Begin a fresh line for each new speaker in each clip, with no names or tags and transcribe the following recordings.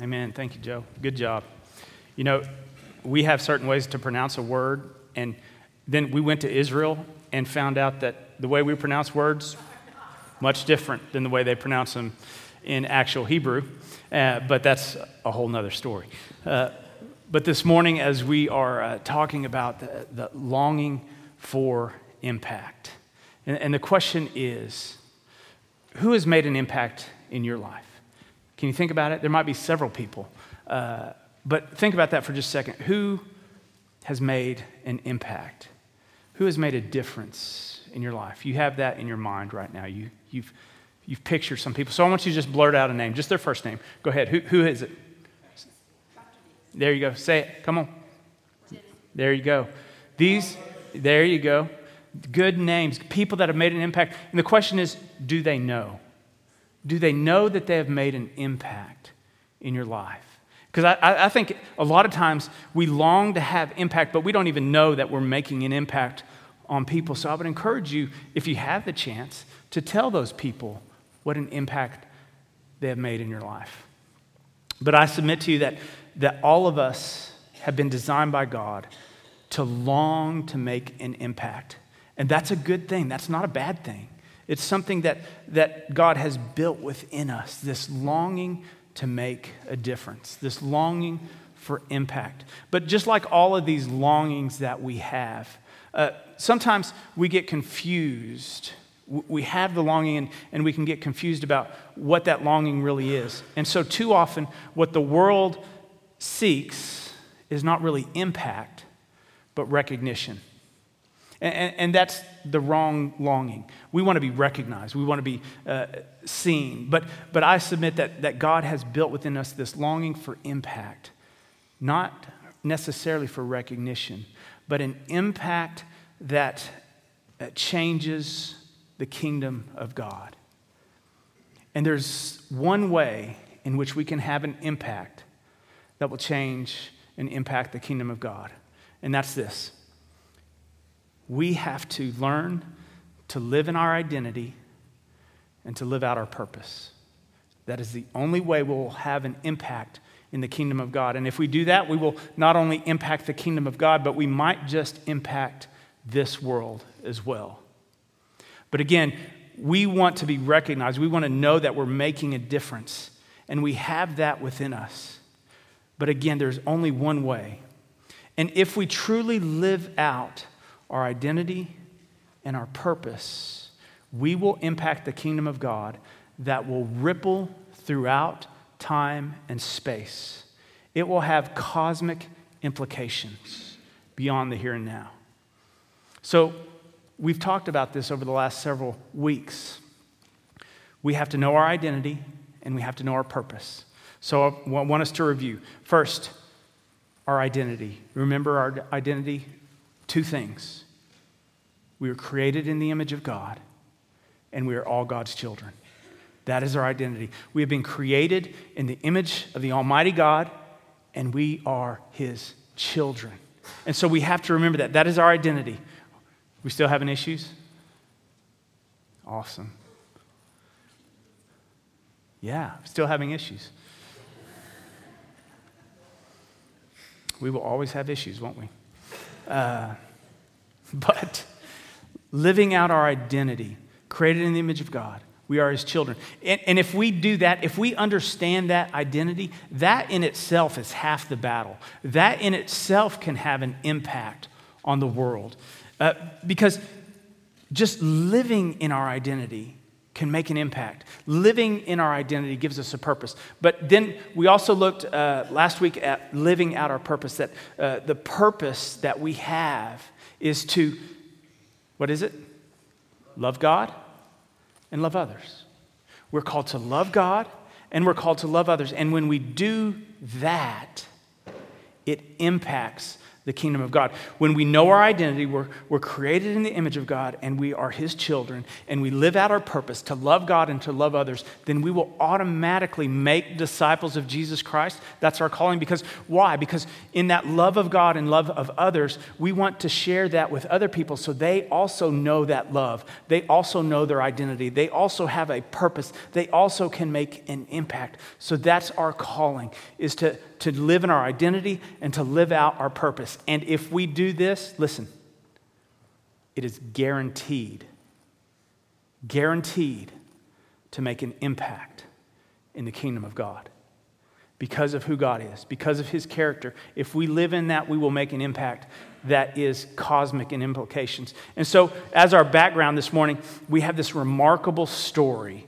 Amen. Thank you, Joe. Good job. You know, we have certain ways to pronounce a word, and then we went to Israel and found out that the way we pronounce words much different than the way they pronounce them in actual Hebrew. Uh, but that's a whole nother story. Uh, but this morning, as we are uh, talking about the, the, longing for impact, and, and the question is who has made an impact in your life? Can you think about it? There might be several people. Uh, but think about that for just a second. Who has made an impact? Who has made a difference in your life? You have that in your mind right now. You, you've, you've pictured some people. So I want you to just blurt out a name, just their first name. Go ahead. Who, who is it? There you go. Say it. Come on. There you go. These, there you go. Good names, people that have made an impact. And the question is do they know? Do they know that they have made an impact in your life? Because I, I, think a lot of times we long to have impact, but we don't even know that we're making an impact on people. So I would encourage you, if you have the chance, to tell those people what an impact they have made in your life. But I submit to you that, that all of us have been designed by God to long to make an impact. And that's a good thing, that's not a bad thing. It's something that, that God has built within us this longing to make a difference, this longing for impact. But just like all of these longings that we have, uh, sometimes we get confused. We have the longing and, and we can get confused about what that longing really is. And so, too often, what the world seeks is not really impact, but recognition. And, and, and, that's the wrong longing. We want to be recognized, we want to be uh, seen. But, but I submit that, that God has built within us this longing for impact, not necessarily for recognition, but an impact that, changes the kingdom of God. And there's one way in which we can have an impact that will change and impact the kingdom of God, and that's this we have to learn to live in our identity and to live out our purpose. That is the only way we will have an impact in the kingdom of God. And if we do that, we will not only impact the kingdom of God, but we might just impact this world as well. But again, we want to be recognized. We want to know that we're making a difference. And we have that within us. But again, there's only one way. And if we truly live out our identity, and our purpose, we will impact the kingdom of God that will ripple throughout time and space. It will have cosmic implications beyond the here and now. So, we've talked about this over the last several weeks. We have to know our identity and we have to know our purpose. So, I want us to review. First, our identity. Remember our identity? Two things we were created in the image of God, and we are all God's children. That is our identity. We have been created in the image of the Almighty God, and we are His children. And so we have to remember that. That is our identity. We still having issues? Awesome. Yeah, still having issues. We will always have issues, won't we? Uh, but living out our identity, created in the image of God. We are his children. And, and, if we do that, if we understand that identity, that in itself is half the battle. That in itself can have an impact on the world. Uh, because just living in our identity can make an impact. Living in our identity gives us a purpose. But then we also looked uh, last week at living out our purpose, that uh, the purpose that we have is to what is it? Love God and love others. We're called to love God and we're called to love others. And when we do that, it impacts the kingdom of God. When we know our identity, we're, we're created in the image of God and we are His children, and we live out our purpose to love God and to love others, then we will automatically make disciples of Jesus Christ. That's our calling. Because why? Because in that love of God and love of others, we want to share that with other people so they also know that love. They also know their identity. They also have a purpose. They also can make an impact. So that's our calling, is to to live in our identity and to live out our purpose. And if we do this, listen, it is guaranteed, guaranteed to make an impact in the kingdom of God because of who God is, because of his character. If we live in that, we will make an impact that is cosmic in implications. And so, as our background this morning, we have this remarkable story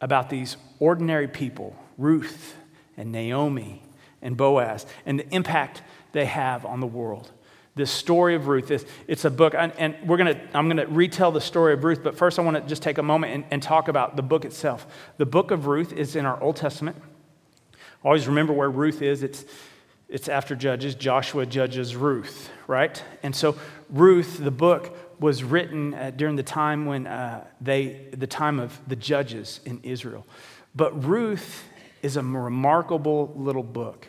about these ordinary people Ruth and Naomi and Boaz and the impact they have on the world. This story of Ruth, is, it's a book, and, we're gonna, I'm going to retell the story of Ruth, but first I want to just take a moment and, and talk about the book itself. The book of Ruth is in our Old Testament. Always remember where Ruth is. It's, it's after Judges. Joshua judges Ruth, right? And so Ruth, the book, was written uh, during the time when uh, they, the time of the judges in Israel. But Ruth is a remarkable little book.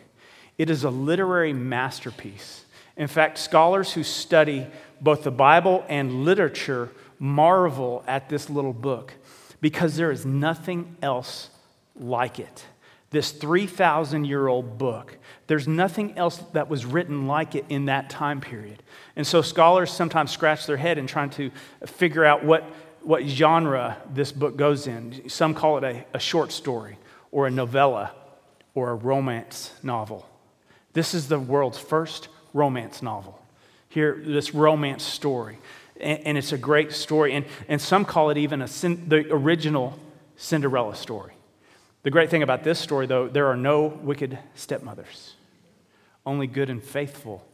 It is a literary masterpiece. In fact, scholars who study both the Bible and literature marvel at this little book because there is nothing else like it. This 3,000 year old book, there's nothing else that was written like it in that time period. And so scholars sometimes scratch their head in trying to figure out what, what genre this book goes in. Some call it a, a short story or a novella or a romance novel. This is the world's first romance novel. Here, this romance story. And, and it's a great story. And, and some call it even a, the original Cinderella story. The great thing about this story, though, there are no wicked stepmothers, only good and faithful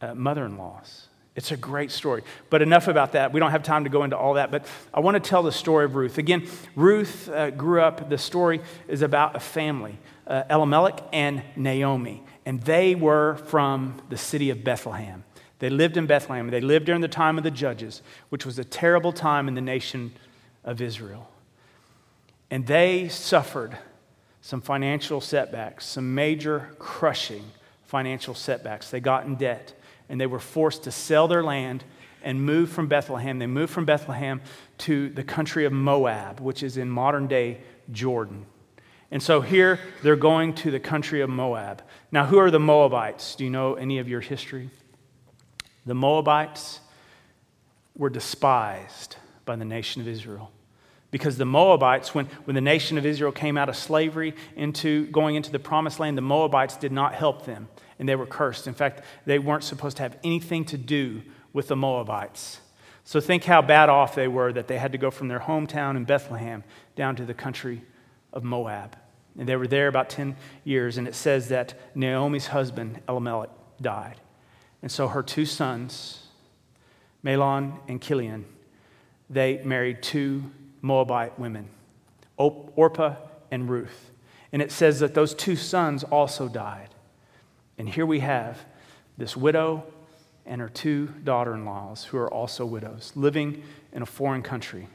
uh, mother in laws. It's a great story. But enough about that. We don't have time to go into all that. But I want to tell the story of Ruth. Again, Ruth uh, grew up, the story is about a family uh, Elimelech and Naomi. And they were from the city of Bethlehem. They lived in Bethlehem. They lived during the time of the judges, which was a terrible time in the nation of Israel. And they suffered some financial setbacks, some major crushing financial setbacks. They got in debt and they were forced to sell their land and move from Bethlehem. They moved from Bethlehem to the country of Moab, which is in modern day Jordan. And so here they're going to the country of Moab. Now, who are the Moabites? Do you know any of your history? The Moabites were despised by the nation of Israel. Because the Moabites, when, when the nation of Israel came out of slavery into going into the promised land, the Moabites did not help them and they were cursed. In fact, they weren't supposed to have anything to do with the Moabites. So think how bad off they were that they had to go from their hometown in Bethlehem down to the country of Moab. And they were there about 10 years, and it says that Naomi's husband, Elimelech, died. And so her two sons, Mahlon and Chilion, they married two Moabite women, Orpah and Ruth. And it says that those two sons also died. And here we have this widow and her two daughter in laws, who are also widows, living in a foreign country.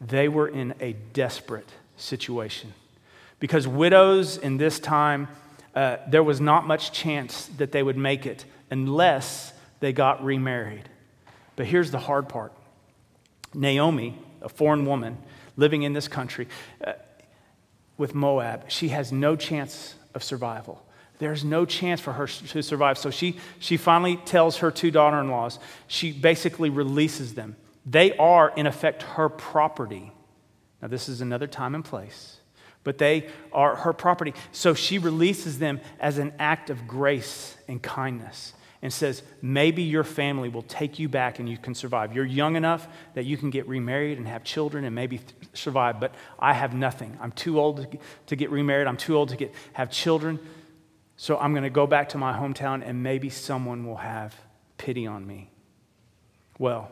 They were in a desperate situation because widows in this time, uh, there was not much chance that they would make it unless they got remarried. But here's the hard part Naomi, a foreign woman living in this country uh, with Moab, she has no chance of survival. There's no chance for her to survive. So she, she finally tells her two daughter in laws, she basically releases them. They are, in effect, her property. Now, this is another time and place, but they are her property. So she releases them as an act of grace and kindness and says, maybe your family will take you back and you can survive. You're young enough that you can get remarried and have children and maybe th- survive, but I have nothing. I'm too old to get remarried. I'm too old to get, have children. So I'm going to go back to my hometown and maybe someone will have pity on me. Well,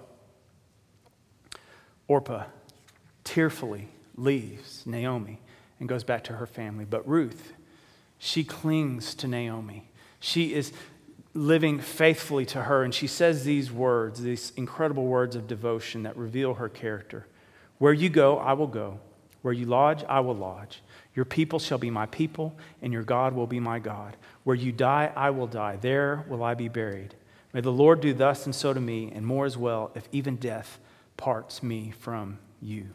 Orpah tearfully leaves Naomi and goes back to her family. But Ruth, she clings to Naomi. She is living faithfully to her. And she says these words, these incredible words of devotion that reveal her character Where you go, I will go. Where you lodge, I will lodge. Your people shall be my people, and your God will be my God. Where you die, I will die. There will I be buried. May the Lord do thus and so to me, and more as well, if even death parts me from you.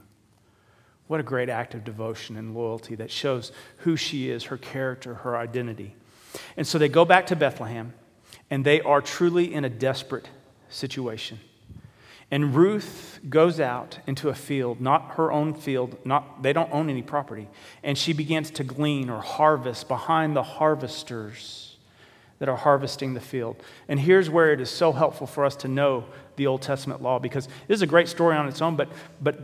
What a great act of devotion and loyalty that shows who she is, her character, her identity. And so they go back to Bethlehem, and they are truly in a desperate situation. And Ruth goes out into a field, not her own field, not, they don't own any property, and she begins to glean or harvest behind the harvesters that are harvesting the field. And here's where it is so helpful for us to know the Old Testament law because this is a great story on its own, but, but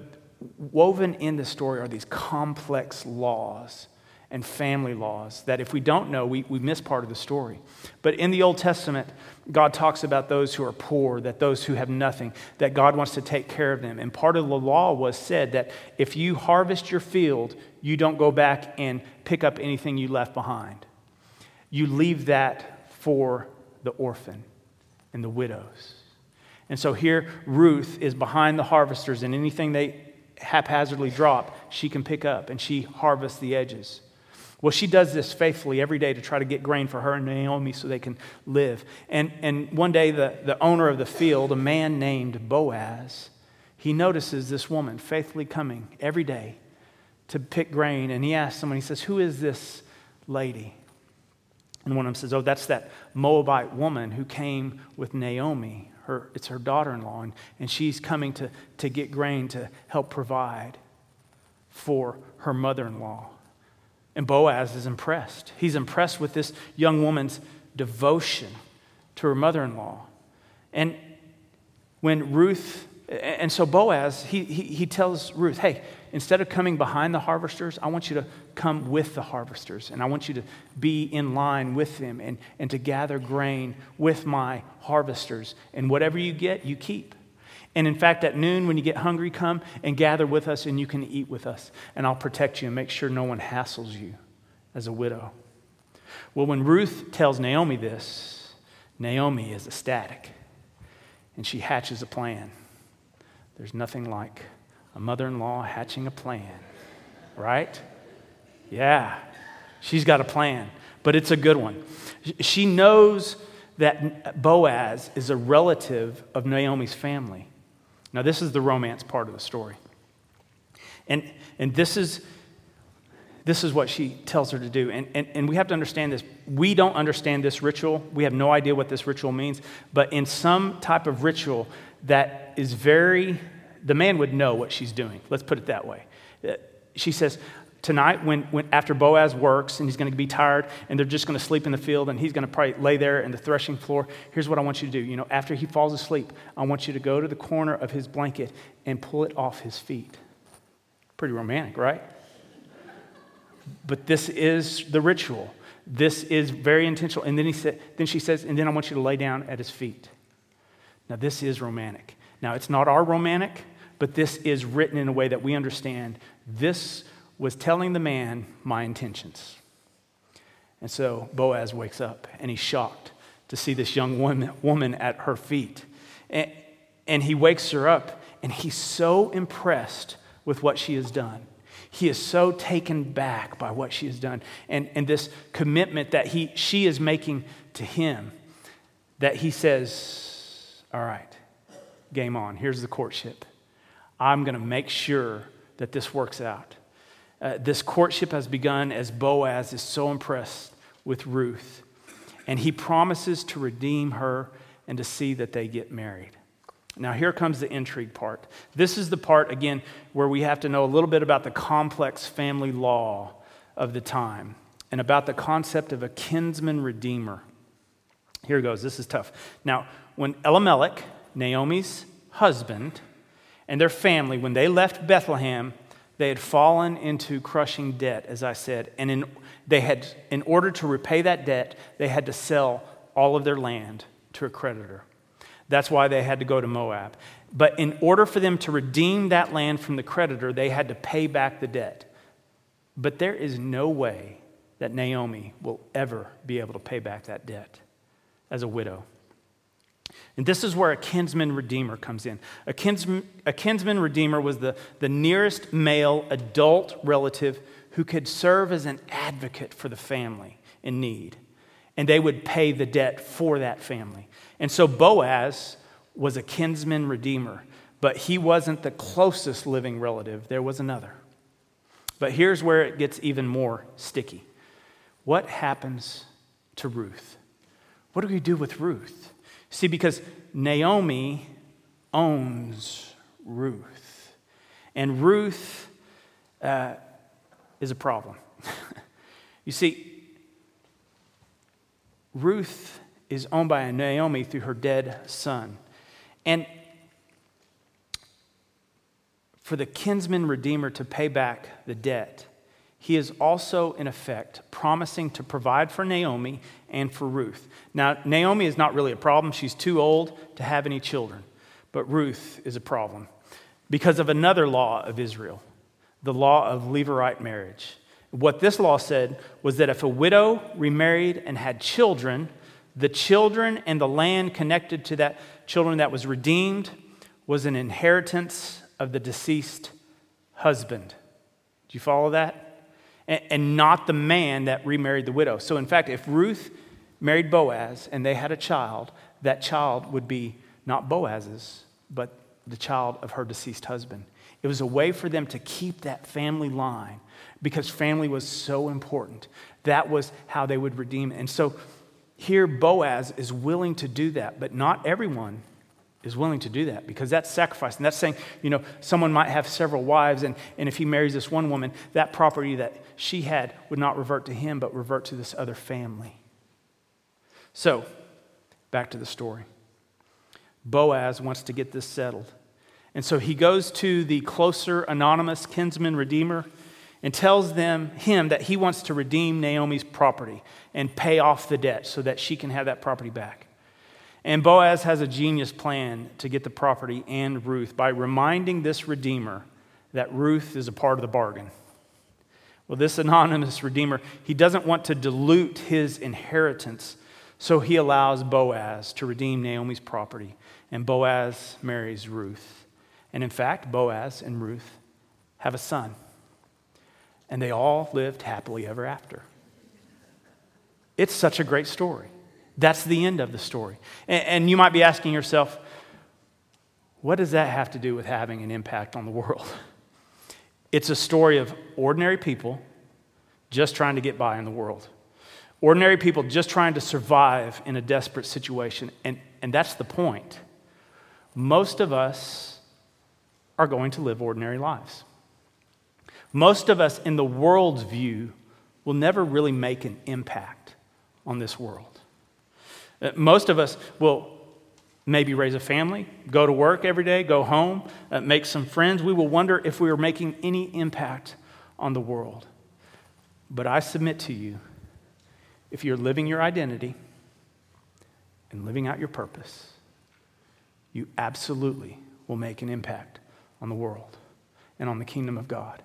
woven in the story are these complex laws and family laws that if we don't know, we, we miss part of the story. But in the Old Testament, God talks about those who are poor, that those who have nothing, that God wants to take care of them. And part of the law was said that if you harvest your field, you don't go back and pick up anything you left behind. You leave that for the orphan and the widows. And so here, Ruth is behind the harvesters, and anything they haphazardly drop, she can pick up, and she harvests the edges. Well, she does this faithfully every day to try to get grain for her and Naomi so they can live. And, and one day, the, the owner of the field, a man named Boaz, he notices this woman faithfully coming every day to pick grain. And he asks someone, he says, Who is this lady? And one of them says, Oh, that's that Moabite woman who came with Naomi. Her, it's her daughter in law, and, and she's coming to, to get grain to help provide for her mother in law. And Boaz is impressed. He's impressed with this young woman's devotion to her mother in law. And when Ruth, and so Boaz, he, he, he, tells Ruth, hey, instead of coming behind the harvesters, I want you to come with the harvesters. And I want you to be in line with them and, and to gather grain with my harvesters. And whatever you get, you keep. And in fact, at noon, when you get hungry, come and gather with us and you can eat with us. And I'll protect you and make sure no one hassles you as a widow. Well, when Ruth tells Naomi this, Naomi is ecstatic and she hatches a plan. There's nothing like a mother in law hatching a plan, right? Yeah, she's got a plan, but it's a good one. She knows that Boaz is a relative of Naomi's family. Now, this is the romance part of the story. And, and this, is, this is what she tells her to do. And, and, and we have to understand this. We don't understand this ritual. We have no idea what this ritual means. But in some type of ritual that is very, the man would know what she's doing. Let's put it that way. Uh, she says, tonight when, when after boaz works and he's going to be tired and they're just going to sleep in the field and he's going to probably lay there in the threshing floor here's what i want you to do. You know after he falls asleep i want you to go to the corner of his blanket and pull it off his feet. Pretty romantic right? But this is the ritual. This is very intentional. And then he said then she says and then i want you to lay down at his feet. Now this is romantic. Now it's not our romantic but this is written in a way that we understand this was telling the man my intentions. And so Boaz wakes up and he's shocked to see this young woman, at her feet. And, and he wakes her up and he's so impressed with what she has done. He is so taken back by what she has done and, and this commitment that he, she is making to him that he says, All right, game on. Here's the courtship. I'm going to make sure that this works out. Uh, this courtship has begun as Boaz is so impressed with Ruth. And he promises to redeem her and to see that they get married. Now, here comes the intrigue part. This is the part, again, where we have to know a little bit about the complex family law of the time and about the concept of a kinsman redeemer. Here goes. This is tough. Now, when Elimelech, Naomi's husband, and their family, when they left Bethlehem, they had fallen into crushing debt, as I said. And in, they had, in order to repay that debt, they had to sell all of their land to a creditor. That's why they had to go to Moab. But in order for them to redeem that land from the creditor, they had to pay back the debt. But there is no way that Naomi will ever be able to pay back that debt. as a widow. And this is where a kinsman redeemer comes in. A kinsman, a kinsman redeemer was the, the nearest male adult relative who could serve as an advocate for the family in need. And they would pay the debt for that family. And so Boaz was a kinsman redeemer, but he wasn't the closest living relative. There was another. But here's where it gets even more sticky. What happens to Ruth? What do we do with Ruth? See, because Naomi owns Ruth, and Ruth uh, is a problem. you see, Ruth is owned by Naomi through her dead son. And for the kinsman redeemer to pay back the debt, he is also, in effect, promising to provide for Naomi and for Ruth. Now, Naomi is not really a problem. She's too old to have any children. But Ruth is a problem because of another law of Israel, the law of Levirate marriage. What this law said was that if a widow remarried and had children, the children and the land connected to that children that was redeemed was an inheritance of the deceased husband. Do you follow that? And, not the man that remarried the widow. So, in fact, if Ruth married Boaz and they had a child, that child would be not Boaz's, but the child of her deceased husband. It was a way for them to keep that family line because family was so important. That was how they would redeem it. And so here, Boaz is willing to do that, but not everyone is willing to do that because that's sacrifice. And that's saying, you know, someone might have several wives, and, and if he marries this one woman, that property that she had would not revert to him, but revert to this other family. So, back to the story. Boaz wants to get this settled. And so he goes to the closer anonymous kinsman redeemer and tells them him that he wants to redeem Naomi's property and pay off the debt so that she can have that property back. And Boaz has a genius plan to get the property and Ruth by reminding this redeemer that Ruth is a part of the bargain. Well, this anonymous redeemer, he doesn't want to dilute his inheritance, so he allows Boaz to redeem Naomi's property, and Boaz marries Ruth. And in fact, Boaz and Ruth have a son. And they all lived happily ever after. It's such a great story. That's the end of the story. And, and, you might be asking yourself, what does that have to do with having an impact on the world? It's a story of ordinary people just trying to get by in the world. Ordinary people just trying to survive in a desperate situation. And, and that's the point. Most of us are going to live ordinary lives. Most of us, in the world's view, will never really make an impact on this world. Uh, most of us will maybe raise a family, go to work every day, go home, uh, make some friends. We will wonder if we are making any impact on the world. But I submit to you if you're living your identity and living out your purpose, you absolutely will make an impact on the world and on the kingdom of God.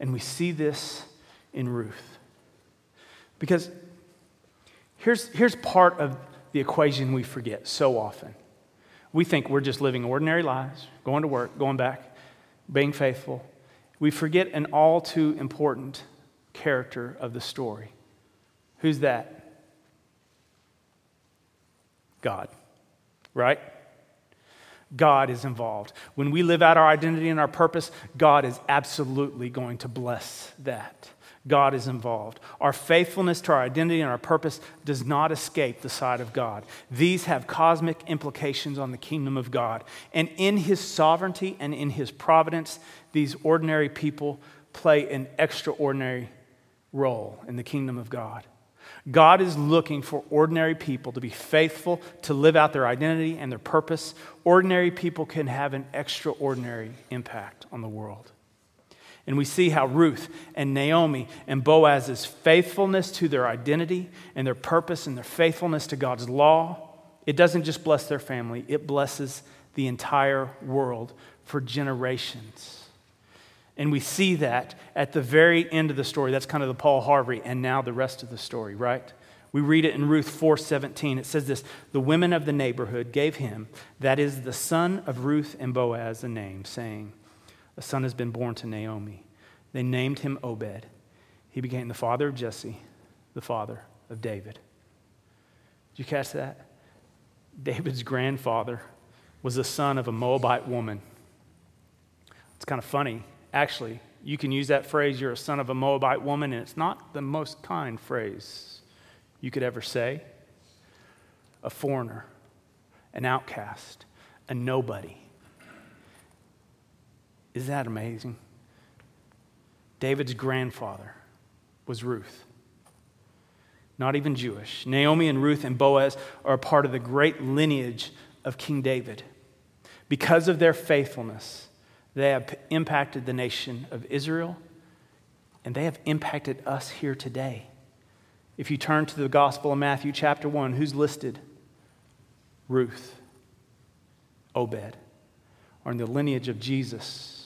And we see this in Ruth. Because here's, here's part of the equation we forget so often. We think we're just living ordinary lives, going to work, going back, being faithful. We forget an all too important character of the story. Who's that? God, right? God is involved. When we live out our identity and our purpose, God is absolutely going to bless that. God is involved. Our faithfulness to our identity and our purpose does not escape the side of God. These have cosmic implications on the kingdom of God. And in His sovereignty and in His providence, these ordinary people play an extraordinary role in the kingdom of God. God is looking for ordinary people to be faithful, to live out their identity and their purpose. Ordinary people can have an extraordinary impact on the world. And we see how Ruth and Naomi and Boaz's faithfulness to their identity and their purpose and their faithfulness to God's law, it doesn't just bless their family, it blesses the entire world for generations. And we see that at the very end of the story. That's kind of the Paul Harvey and now the rest of the story, right? We read it in Ruth 4:17. It says this, "The women of the neighborhood gave him, that is the son of Ruth and Boaz, a name, saying, a son has been born to Naomi. They named him Obed. He became the father of Jesse, the father of David." Did you catch that? David's grandfather was the son of a Moabite woman. It's kind of funny. Actually, you can use that phrase, you're a son of a Moabite woman, and it's not the most kind phrase you could ever say. A foreigner, an outcast, a nobody. Is that amazing? David's grandfather was Ruth. Not even Jewish. Naomi and Ruth and Boaz are a part of the great lineage of King David. Because of their faithfulness, they have impacted the nation of Israel, and they have impacted us here today. If you turn to the Gospel of Matthew, chapter 1, who's listed? Ruth, Obed, are in the lineage of Jesus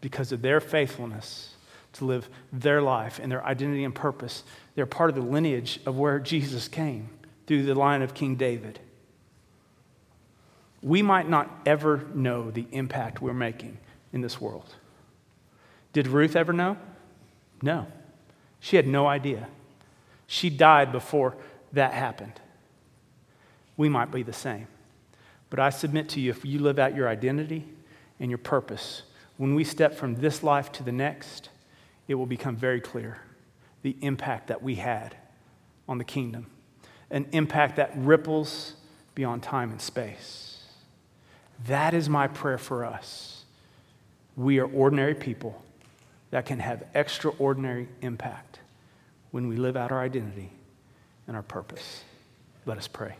because of their faithfulness to live their life and their identity and purpose. They're part of the lineage of where Jesus came through the line of King David. We might not ever know the impact we're making in this world. Did Ruth ever know? No. She had no idea. She died before that happened. We might be the same. But I submit to you if you live out your identity and your purpose, when we step from this life to the next, it will become very clear the impact that we had on the kingdom, an impact that ripples beyond time and space. That is my prayer for us. We are ordinary people that can have extraordinary impact when we live out our identity and our purpose. Let us pray.